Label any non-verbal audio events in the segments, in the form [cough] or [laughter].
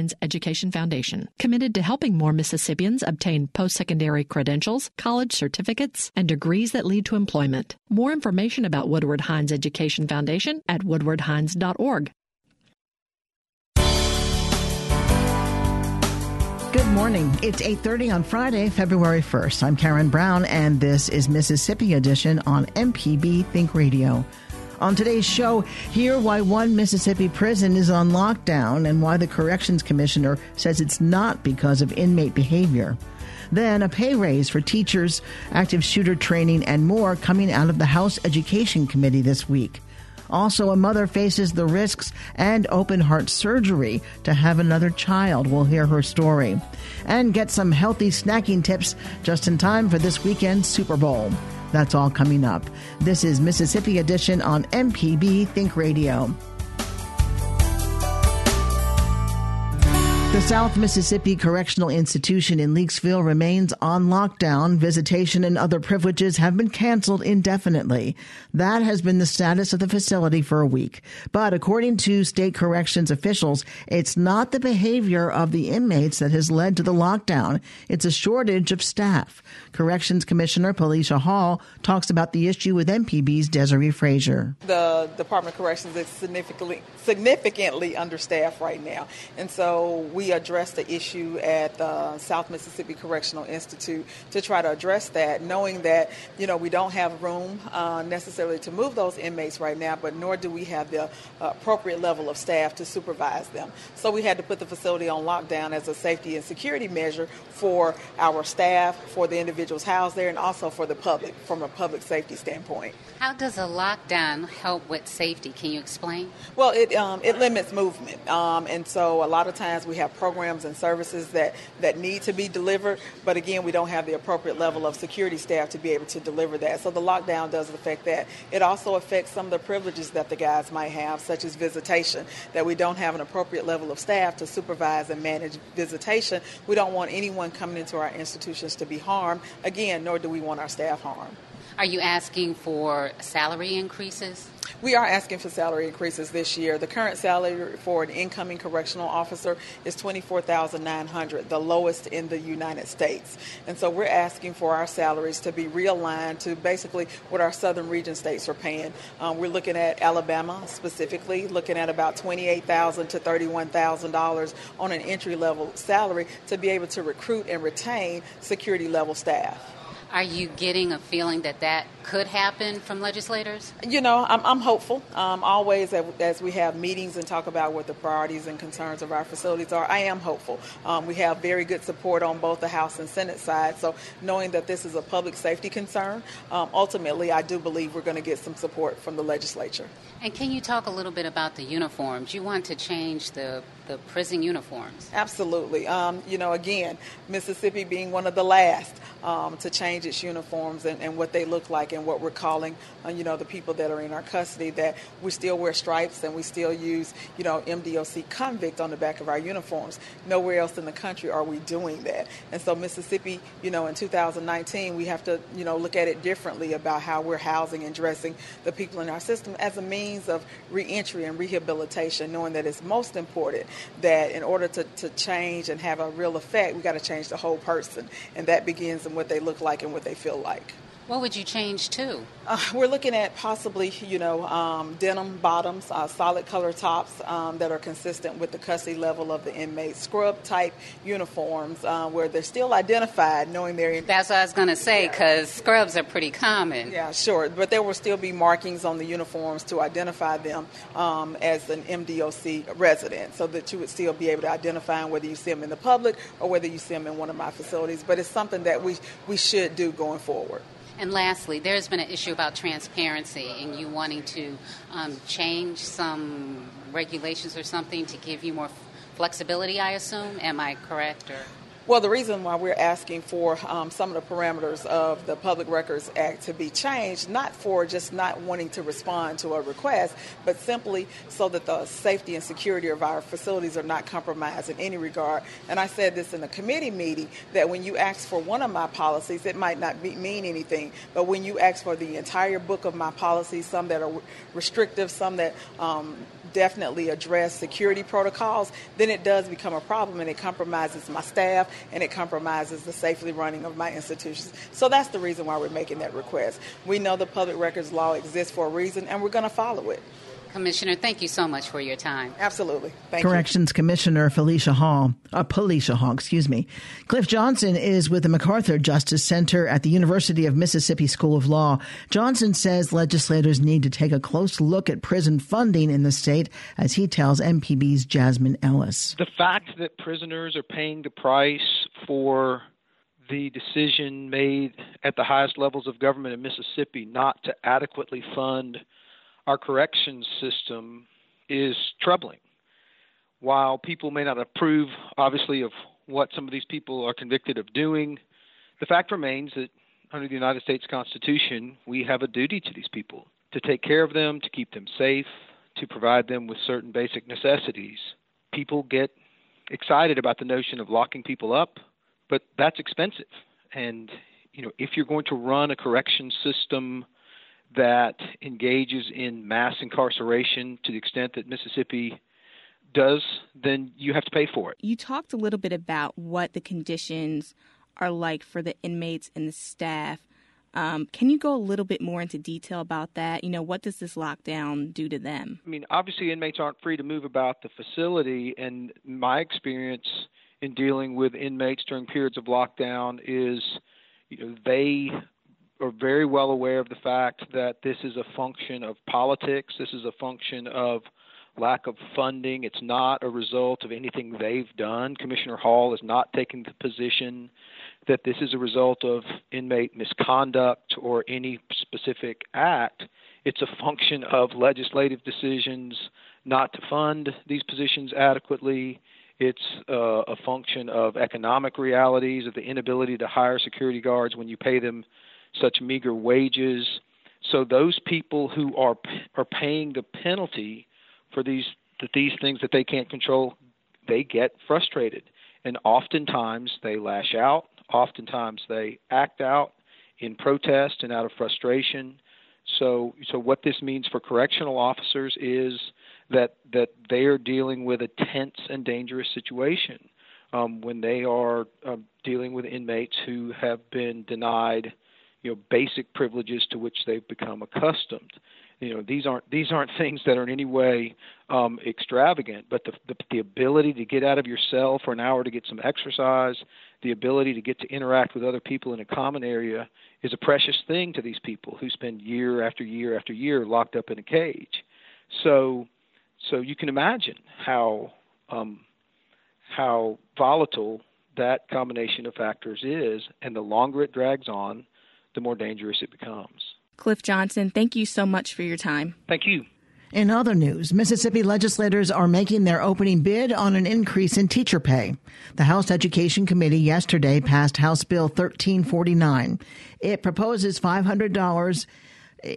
Hines Education Foundation, committed to helping more Mississippians obtain post secondary credentials, college certificates, and degrees that lead to employment. More information about Woodward Hines Education Foundation at woodwardhines.org. Good morning. It's 8:30 on Friday, February 1st. I'm Karen Brown and this is Mississippi Edition on MPB Think Radio. On today's show, hear why one Mississippi prison is on lockdown and why the Corrections Commissioner says it's not because of inmate behavior. Then a pay raise for teachers, active shooter training, and more coming out of the House Education Committee this week. Also, a mother faces the risks and open heart surgery to have another child. We'll hear her story. And get some healthy snacking tips just in time for this weekend's Super Bowl. That's all coming up. This is Mississippi Edition on MPB Think Radio. The South Mississippi Correctional Institution in Leakesville remains on lockdown. Visitation and other privileges have been canceled indefinitely. That has been the status of the facility for a week. But according to state corrections officials, it's not the behavior of the inmates that has led to the lockdown. It's a shortage of staff. Corrections Commissioner Felicia Hall talks about the issue with MPB's Desiree Frazier. The Department of Corrections is significantly significantly understaffed right now, and so we addressed the issue at the South Mississippi Correctional Institute to try to address that, knowing that you know we don't have room uh, necessarily to move those inmates right now, but nor do we have the appropriate level of staff to supervise them. So we had to put the facility on lockdown as a safety and security measure for our staff, for the individuals housed there, and also for the public from a public safety standpoint. How does a lockdown help with safety? Can you explain? Well, it um, it limits movement, um, and so a lot of times we have programs and services that, that need to be delivered, but again, we don't have the appropriate level of security staff to be able to deliver that. So the lockdown does affect that. It also affects some of the privileges that the guys might have, such as visitation, that we don't have an appropriate level of staff to supervise and manage visitation. We don't want anyone coming into our institutions to be harmed, again, nor do we want our staff harmed. Are you asking for salary increases? We are asking for salary increases this year. The current salary for an incoming correctional officer is 24,900, the lowest in the United States. And so we're asking for our salaries to be realigned to basically what our southern region states are paying. Um, we're looking at Alabama specifically, looking at about 28,000 to $31,000 on an entry level salary to be able to recruit and retain security level staff. Are you getting a feeling that that could happen from legislators? You know, I'm, I'm hopeful. Um, always, as we have meetings and talk about what the priorities and concerns of our facilities are, I am hopeful. Um, we have very good support on both the House and Senate side. So, knowing that this is a public safety concern, um, ultimately, I do believe we're going to get some support from the legislature. And can you talk a little bit about the uniforms? You want to change the the prison uniforms. Absolutely. Um, you know, again, Mississippi being one of the last um, to change its uniforms and, and, what they look like and what we're calling, uh, you know, the people that are in our custody, that we still wear stripes and we still use, you know, MDOC convict on the back of our uniforms. Nowhere else in the country are we doing that. And so Mississippi, you know, in 2019, we have to, you know, look at it differently about how we're housing and dressing the people in our system as a means of reentry and rehabilitation, knowing that it's most important that in order to, to change and have a real effect, we got to change the whole person. And that begins in what they look like and what they feel like. What would you change to? Uh, we're looking at possibly, you know, um, denim bottoms, uh, solid color tops um, that are consistent with the custody level of the inmate, scrub type uniforms uh, where they're still identified, knowing they're in. That's what I was going to say, because yeah. scrubs are pretty common. Yeah, sure. But there will still be markings on the uniforms to identify them um, as an MDOC resident so that you would still be able to identify whether you see them in the public or whether you see them in one of my facilities. But it's something that we, we should do going forward. And lastly, there's been an issue about transparency and you wanting to um, change some regulations or something to give you more flexibility, I assume. Am I correct? Or? Well, the reason why we're asking for um, some of the parameters of the Public Records Act to be changed, not for just not wanting to respond to a request, but simply so that the safety and security of our facilities are not compromised in any regard. And I said this in the committee meeting that when you ask for one of my policies, it might not be, mean anything, but when you ask for the entire book of my policies, some that are restrictive, some that um, definitely address security protocols, then it does become a problem and it compromises my staff and it compromises the safely running of my institutions. So that's the reason why we're making that request. We know the public records law exists for a reason and we're going to follow it. Commissioner, thank you so much for your time. Absolutely. Thank Corrections you. Commissioner Felicia Hall, uh, Pelicia Hall, excuse me. Cliff Johnson is with the MacArthur Justice Center at the University of Mississippi School of Law. Johnson says legislators need to take a close look at prison funding in the state, as he tells MPB's Jasmine Ellis. The fact that prisoners are paying the price for the decision made at the highest levels of government in Mississippi not to adequately fund our corrections system is troubling. While people may not approve, obviously, of what some of these people are convicted of doing, the fact remains that under the United States Constitution, we have a duty to these people to take care of them, to keep them safe, to provide them with certain basic necessities. People get excited about the notion of locking people up, but that's expensive. And you know, if you're going to run a correction system that engages in mass incarceration to the extent that Mississippi does, then you have to pay for it. You talked a little bit about what the conditions are like for the inmates and the staff. Um, can you go a little bit more into detail about that? You know, what does this lockdown do to them? I mean, obviously, inmates aren't free to move about the facility, and my experience in dealing with inmates during periods of lockdown is, you know, they are very well aware of the fact that this is a function of politics. This is a function of lack of funding. It's not a result of anything they've done. Commissioner Hall is not taking the position that this is a result of inmate misconduct or any specific act. It's a function of legislative decisions not to fund these positions adequately. It's uh, a function of economic realities, of the inability to hire security guards when you pay them such meager wages. So those people who are are paying the penalty for these that these things that they can't control, they get frustrated, and oftentimes they lash out. Oftentimes they act out in protest and out of frustration. So, so what this means for correctional officers is that that they are dealing with a tense and dangerous situation um, when they are uh, dealing with inmates who have been denied you know basic privileges to which they've become accustomed. You know these aren't these aren't things that are in any way um, extravagant, but the, the the ability to get out of your cell for an hour to get some exercise, the ability to get to interact with other people in a common area is a precious thing to these people who spend year after year after year locked up in a cage. So so you can imagine how um, how volatile that combination of factors is, and the longer it drags on, the more dangerous it becomes. Cliff Johnson, thank you so much for your time. Thank you. In other news, Mississippi legislators are making their opening bid on an increase in teacher pay. The House Education Committee yesterday passed House Bill 1349. It proposes $500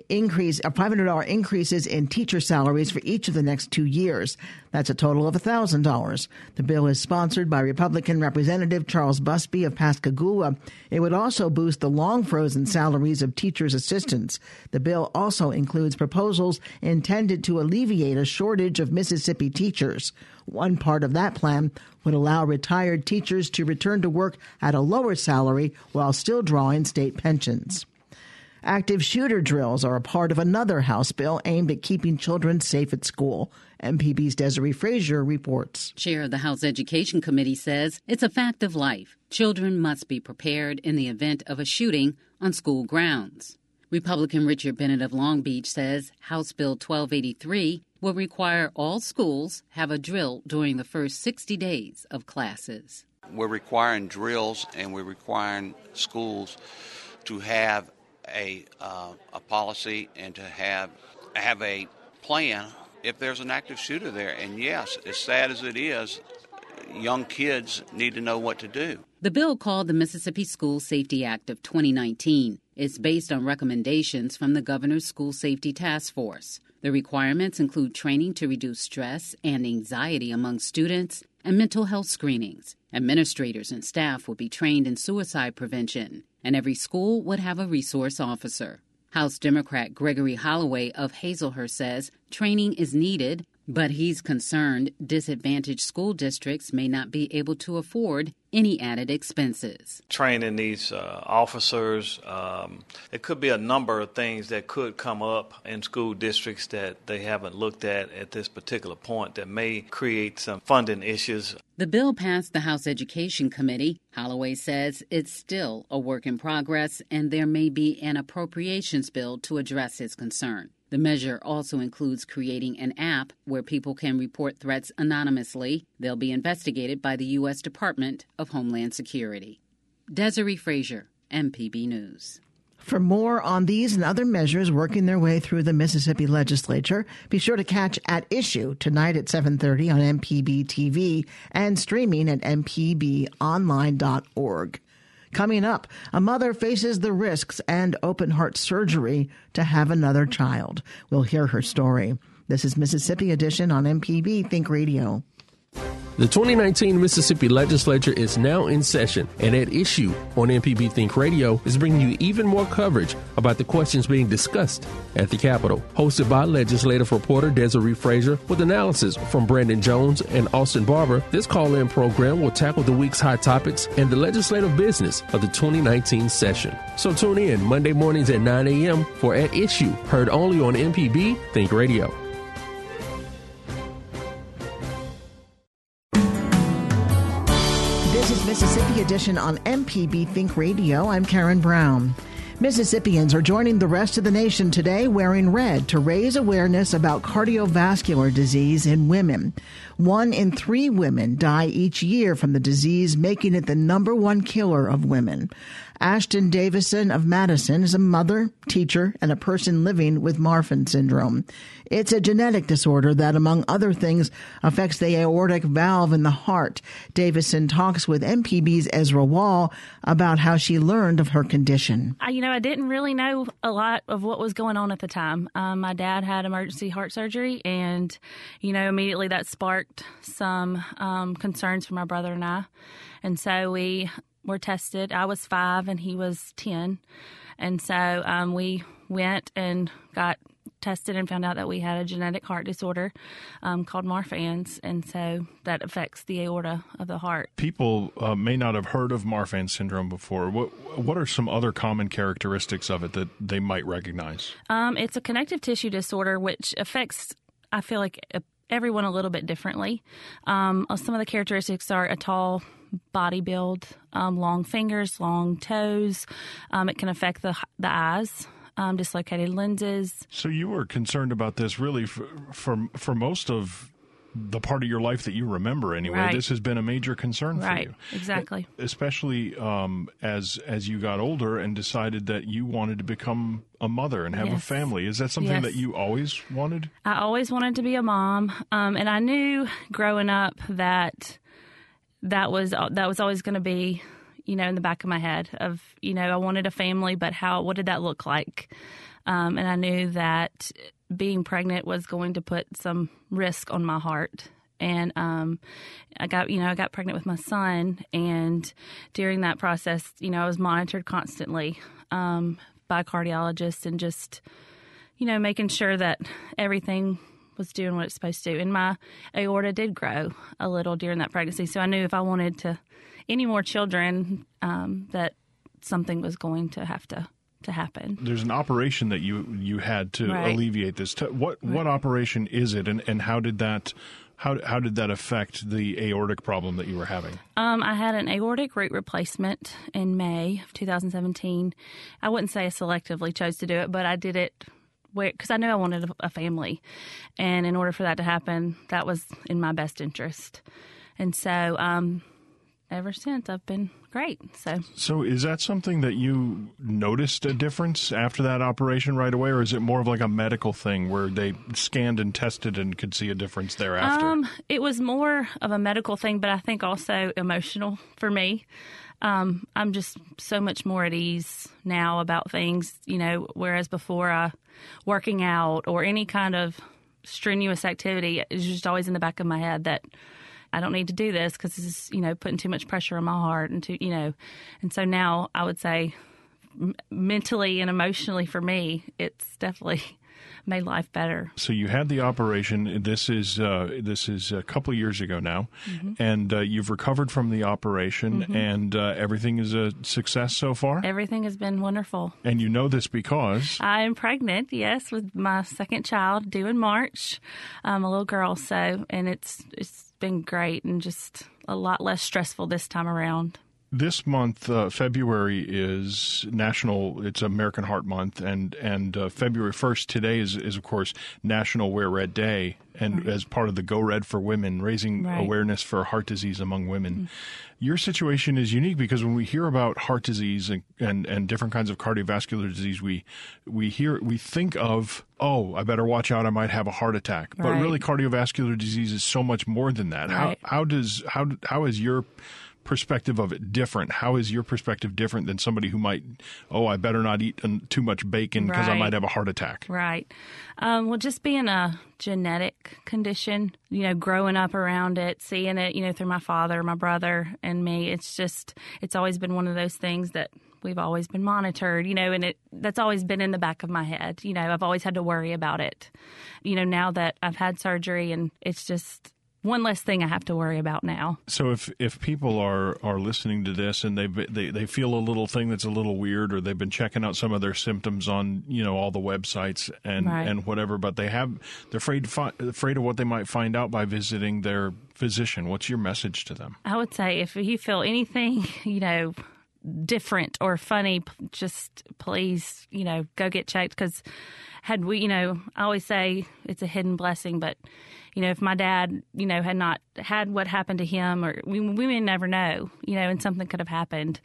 increase, uh, a $500 increases in teacher salaries for each of the next two years. That's a total of $1,000. The bill is sponsored by Republican Representative Charles Busby of Pascagoula. It would also boost the long frozen salaries of teachers' assistants. The bill also includes proposals intended to alleviate a shortage of Mississippi teachers. One part of that plan would allow retired teachers to return to work at a lower salary while still drawing state pensions. Active shooter drills are a part of another House bill aimed at keeping children safe at school. MPB's Desiree Frazier reports. Chair of the House Education Committee says it's a fact of life. Children must be prepared in the event of a shooting on school grounds. Republican Richard Bennett of Long Beach says House Bill 1283 will require all schools have a drill during the first 60 days of classes. We're requiring drills and we're requiring schools to have a uh, a policy and to have have a plan if there's an active shooter there. And yes, as sad as it is, young kids need to know what to do. The bill called the Mississippi School Safety Act of 2019 is based on recommendations from the Governor's School Safety Task Force. The requirements include training to reduce stress and anxiety among students and mental health screenings. Administrators and staff will be trained in suicide prevention, and every school would have a resource officer. House Democrat Gregory Holloway of Hazlehurst says training is needed, But he's concerned disadvantaged school districts may not be able to afford any added expenses. Training these uh, officers, um, it could be a number of things that could come up in school districts that they haven't looked at at this particular point that may create some funding issues. The bill passed the House Education Committee. Holloway says it's still a work in progress and there may be an appropriations bill to address his concern. The measure also includes creating an app where people can report threats anonymously. They'll be investigated by the U.S. Department of Homeland Security. Desiree Frazier, MPB News. For more on these and other measures working their way through the Mississippi legislature, be sure to catch At Issue tonight at 7:30 on MPB TV and streaming at mpbonline.org. Coming up, a mother faces the risks and open heart surgery to have another child. We'll hear her story. This is Mississippi Edition on MPB Think Radio. The 2019 Mississippi Legislature is now in session, and at issue on MPB Think Radio is bringing you even more coverage about the questions being discussed at the Capitol. Hosted by legislative reporter Desiree Frazier with analysis from Brandon Jones and Austin Barber, this call in program will tackle the week's hot topics and the legislative business of the 2019 session. So tune in Monday mornings at 9 a.m. for At Issue, heard only on MPB Think Radio. Edition on MPB Think Radio. I'm Karen Brown. Mississippians are joining the rest of the nation today wearing red to raise awareness about cardiovascular disease in women. One in three women die each year from the disease, making it the number one killer of women. Ashton Davison of Madison is a mother, teacher, and a person living with Marfan syndrome. It's a genetic disorder that, among other things, affects the aortic valve in the heart. Davison talks with MPB's Ezra Wall about how she learned of her condition. I, you know, I didn't really know a lot of what was going on at the time. Um, my dad had emergency heart surgery, and, you know, immediately that sparked some um, concerns for my brother and I. And so we were tested. I was five and he was 10. And so um, we went and got tested and found out that we had a genetic heart disorder um, called Marfan's, and so that affects the aorta of the heart. People uh, may not have heard of Marfan syndrome before. What what are some other common characteristics of it that they might recognize? Um, it's a connective tissue disorder which affects, I feel like, everyone a little bit differently. Um, some of the characteristics are a tall body build, um, long fingers, long toes. Um, it can affect the the eyes. Um, dislocated lenses. So you were concerned about this really for, for, for most of the part of your life that you remember anyway. Right. This has been a major concern right. for you. Exactly. Especially um, as as you got older and decided that you wanted to become a mother and have yes. a family. Is that something yes. that you always wanted? I always wanted to be a mom, um, and I knew growing up that that was that was always going to be you know in the back of my head of you know I wanted a family but how what did that look like? Um, and I knew that being pregnant was going to put some risk on my heart. And um, I got you know I got pregnant with my son and during that process you know I was monitored constantly um, by cardiologists and just you know making sure that everything was doing what it's supposed to. And my aorta did grow a little during that pregnancy. So I knew if I wanted to any more children, um, that something was going to have to to happen. There's an operation that you you had to right. alleviate this. What right. what operation is it, and, and how did that how how did that affect the aortic problem that you were having? Um, I had an aortic root replacement in May of 2017. I wouldn't say I selectively chose to do it, but I did it because I knew I wanted a family, and in order for that to happen, that was in my best interest. And so, um, ever since, I've been great. So, so is that something that you noticed a difference after that operation right away, or is it more of like a medical thing where they scanned and tested and could see a difference thereafter? Um, it was more of a medical thing, but I think also emotional for me. Um, I'm just so much more at ease now about things, you know, whereas before I working out or any kind of strenuous activity is just always in the back of my head that I don't need to do this because this is, you know, putting too much pressure on my heart and you know, and so now I would say m- mentally and emotionally for me, it's definitely made life better. So you had the operation. This is uh, this is a couple years ago now, mm-hmm. and uh, you've recovered from the operation, mm-hmm. and uh, everything is a success so far. Everything has been wonderful. And you know this because I'm pregnant. Yes, with my second child due in March, um, a little girl. So, and it's it's been great and just a lot less stressful this time around this month, uh, February is National. It's American Heart Month, and and uh, February first today is is of course National Wear Red Day, and right. as part of the Go Red for Women, raising right. awareness for heart disease among women. Mm-hmm. Your situation is unique because when we hear about heart disease and, and, and different kinds of cardiovascular disease, we we hear we think of oh, I better watch out, I might have a heart attack. But really, cardiovascular disease is so much more than that. How how does how how is your perspective of it different? How is your perspective different than somebody who might, oh, I better not eat too much bacon because right. I might have a heart attack? Right. Um, well, just being a genetic condition, you know, growing up around it, seeing it, you know, through my father, my brother, and me, it's just, it's always been one of those things that we've always been monitored, you know, and it that's always been in the back of my head. You know, I've always had to worry about it. You know, now that I've had surgery and it's just one less thing I have to worry about now. So if if people are are listening to this and they they they feel a little thing that's a little weird, or they've been checking out some of their symptoms on you know all the websites and right. and whatever, but they have they're afraid afraid of what they might find out by visiting their physician. What's your message to them? I would say if you feel anything, [laughs] you know different or funny, just please, you know, go get checked because had we, you know, I always say it's a hidden blessing, but you know, if my dad, you know, had not had what happened to him, or we, we may never know, you know, and something could have happened.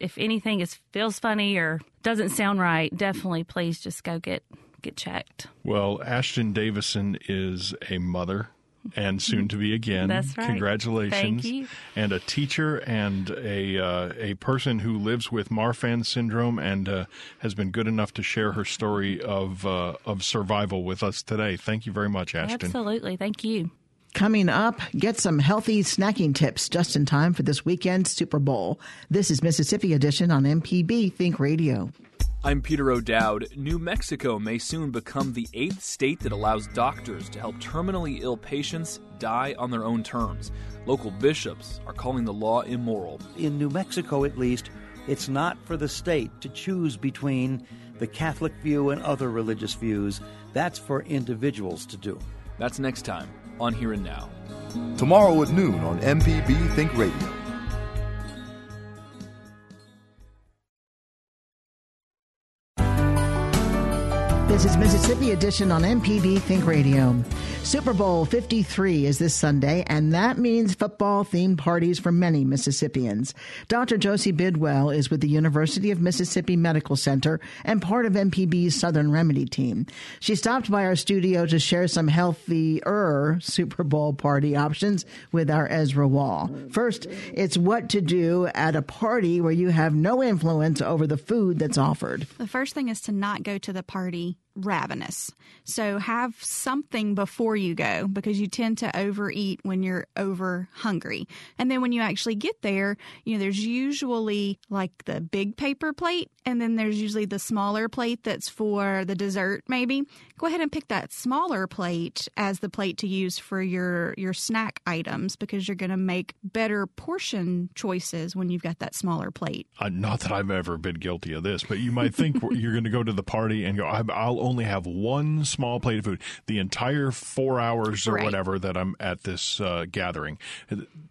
If anything is feels funny or doesn't sound right, definitely please just go get get checked. Well, Ashton Davison is a mother and soon to be again. That's right. Congratulations. Thank you. And a teacher and a uh, a person who lives with Marfan syndrome and uh, has been good enough to share her story of uh, of survival with us today. Thank you very much, Ashton. Absolutely. Thank you. Coming up, get some healthy snacking tips just in time for this weekend's Super Bowl. This is Mississippi Edition on MPB Think Radio. I'm Peter O'Dowd. New Mexico may soon become the eighth state that allows doctors to help terminally ill patients die on their own terms. Local bishops are calling the law immoral. In New Mexico, at least, it's not for the state to choose between the Catholic view and other religious views. That's for individuals to do. That's next time on Here and Now. Tomorrow at noon on MPB Think Radio. This is Mississippi Edition on MPB Think Radio. Super Bowl 53 is this Sunday, and that means football themed parties for many Mississippians. Dr. Josie Bidwell is with the University of Mississippi Medical Center and part of MPB's Southern Remedy team. She stopped by our studio to share some healthier Super Bowl party options with our Ezra Wall. First, it's what to do at a party where you have no influence over the food that's offered. The first thing is to not go to the party ravenous. So have something before you go because you tend to overeat when you're over hungry. And then when you actually get there, you know, there's usually like the big paper plate and then there's usually the smaller plate that's for the dessert maybe. Go ahead and pick that smaller plate as the plate to use for your your snack items because you're going to make better portion choices when you've got that smaller plate. Uh, not that I've ever been guilty of this, but you might think [laughs] you're going to go to the party and go I'll only have one small plate of food the entire 4 hours or right. whatever that I'm at this uh, gathering.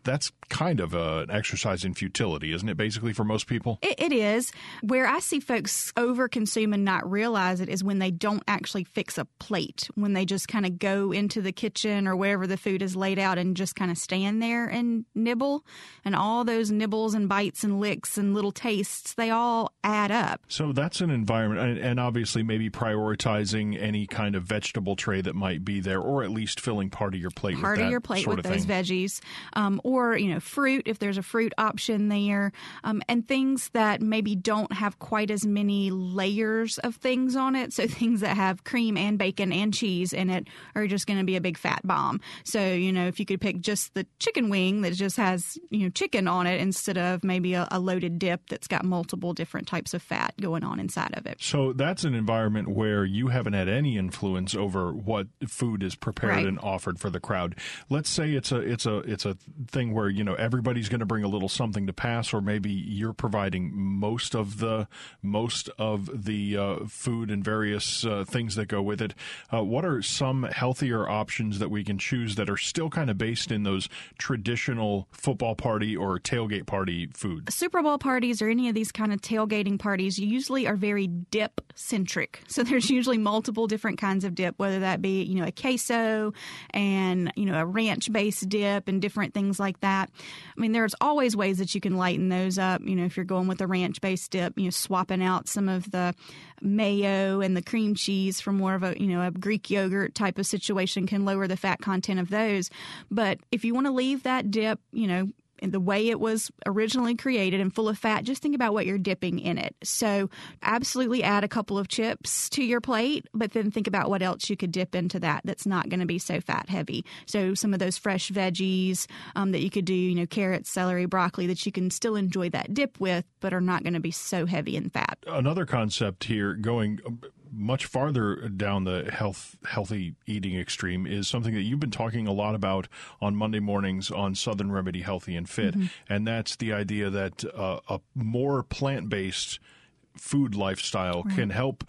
That's kind of a, an exercise in futility, isn't it basically for most people? it, it is. Where I see folks overconsume and not realize it is when they don't actually fix a plate, when they just kind of go into the kitchen or wherever the food is laid out and just kind of stand there and nibble. And all those nibbles and bites and licks and little tastes, they all add up. So that's an environment, and, and obviously maybe any kind of vegetable tray that might be there, or at least filling part of your plate part of your plate with those veggies, um, or you know fruit if there's a fruit option there, um, and things that maybe don't have quite as many layers of things on it. So [laughs] things that have cream and bacon and cheese in it are just going to be a big fat bomb. So, you know, if you could pick just the chicken wing that just has, you know, chicken on it instead of maybe a, a loaded dip that's got multiple different types of fat going on inside of it. So that's an environment where you haven't had any influence over what food is prepared Right. and offered for the crowd. Let's say it's a it's a it's a thing where you know everybody's going to bring a little something to pass, or maybe you're providing most of the most of the uh, food and various uh, things that go with it. Uh, what are some healthier options that we can choose that are still kind of based in those traditional football party or tailgate party foods? Super Bowl parties or any of these kind of tailgating parties usually are very dip centric. So there's usually multiple different kinds of dip, whether that be, you know, a queso and, you know, a ranch based dip and different things like that. I mean, there's always ways that you can lighten those up. You know, if you're going with a ranch based dip, you know, swapping out some of the mayo and the cream cheese for more of a, you know, a Greek yogurt type of situation can lower the fat content of those. But if you want to leave that dip, you know, the way it was originally created and full of fat, just think about what you're dipping in it. So, absolutely add a couple of chips to your plate, but then think about what else you could dip into that that's not going to be so fat heavy. So, some of those fresh veggies um, that you could do, you know, carrots, celery, broccoli, that you can still enjoy that dip with, but are not going to be so heavy in fat. another concept here going much farther down the health healthy eating extreme is something that you've been talking a lot about on Monday mornings on Southern Remedy Healthy and Fit, Mhm. and that's the idea that uh, a more plant based food lifestyle Right. can help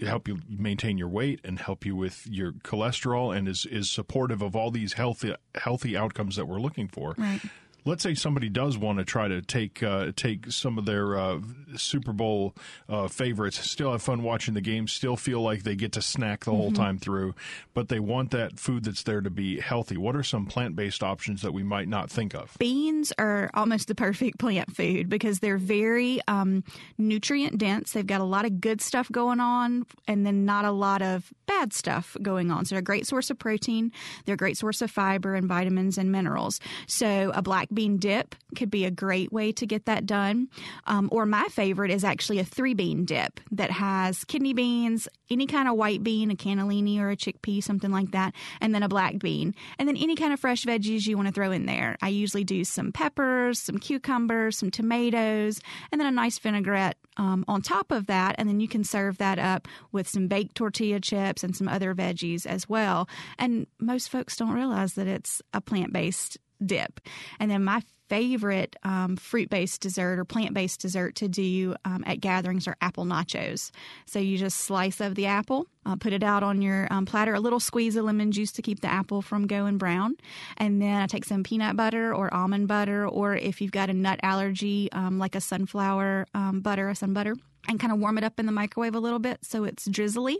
help you maintain your weight and help you with your cholesterol and is is supportive of all these healthy healthy outcomes that we're looking for. Right. Let's say somebody does want to try to take uh, take some of their uh, Super Bowl uh, favorites, still have fun watching the game, still feel like they get to snack the whole Mhm. time through, but they want that food that's there to be healthy. What are some plant based options that we might not think of? Beans are almost the perfect plant food because they're very um, nutrient dense. They've got a lot of good stuff going on and then not a lot of bad stuff going on. So they're a great source of protein. They're a great source of fiber and vitamins and minerals. So a black bean dip could be a great way to get that done. Um, or my favorite is actually a three bean dip that has kidney beans, any kind of white bean, a cannellini or a chickpea, something like that, and then a black bean. And then any kind of fresh veggies you want to throw in there. I usually do some peppers, some cucumbers, some tomatoes, and then a nice vinaigrette um, on top of that. And then you can serve that up with some baked tortilla chips and some other veggies as well. And most folks don't realize that it's a plant based dip. And then my favorite um, fruit based dessert or plant based dessert to do um, at gatherings are apple nachos. So you just slice of the apple, uh, put it out on your um, platter, a little squeeze of lemon juice to keep the apple from going brown. And then I take some peanut butter or almond butter, or if you've got a nut allergy, um, like a sunflower um, butter, a sun butter. And kind of warm it up in the microwave a little bit so it's drizzly.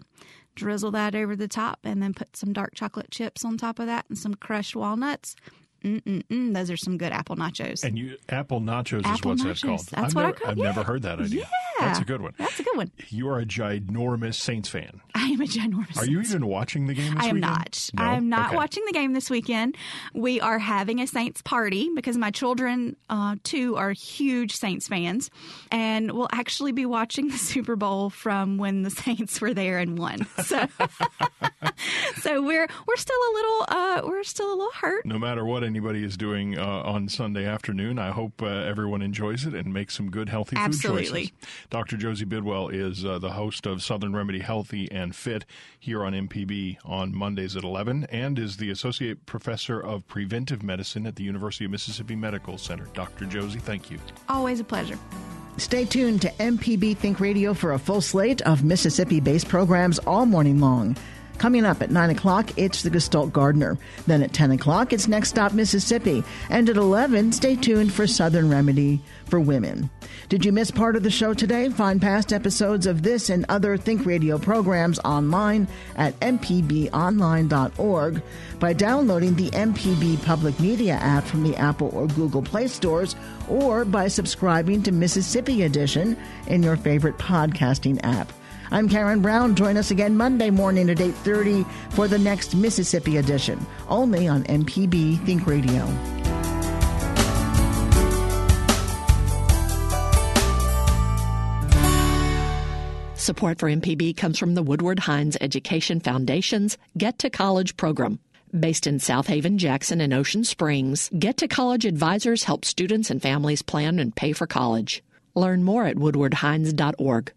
Drizzle that over the top, and then put some dark chocolate chips on top of that and some crushed walnuts. Mm-mm-mm. Those are some good apple nachos. And you apple nachos is Apple what's that called? That's I've what I never, call- I've yeah. never heard that idea. Yeah, That's a good one. That's a good one. You are a ginormous Saints fan. I am a ginormous. Are you even watching the game this I am weekend? not. No? I am not Okay. watching the game this weekend. We are having a Saints party because my children, uh, too, are huge Saints fans, and we'll actually be watching the Super Bowl from when the [laughs] Saints were there and won. So, [laughs] so we're we're still a little uh, we're still a little hurt. No matter what anybody is doing uh, on Sunday afternoon, I hope uh, everyone enjoys it and makes some good, healthy food Absolutely. choices. Dr. Josie Bidwell is uh, the host of Southern Remedy Healthy and Fit here on MPB on Mondays at 11 and is the Associate Professor of Preventive Medicine at the University of Mississippi Medical Center. Dr. Josie, thank you. Always a pleasure. Stay tuned to MPB Think Radio for a full slate of Mississippi based programs all morning long. Coming up at 9 o'clock, it's the Gestalt Gardener. Then at 10 o'clock, it's Next Stop Mississippi. And at 11, stay tuned for Southern Remedy for Women. Did you miss part of the show today? Find past episodes of this and other Think Radio programs online at mpbonline.org by downloading the MPB Public Media app from the Apple or Google Play stores or by subscribing to Mississippi Edition in your favorite podcasting app. I'm Karen Brown. Join us again Monday morning at 8:30 for the next Mississippi edition, only on MPB Think Radio. Support for MPB comes from the Woodward Hines Education Foundation's Get to College program. Based in Southaven, Jackson, and Ocean Springs, Get to College advisors help students and families plan and pay for college. Learn more at woodwardhines.org.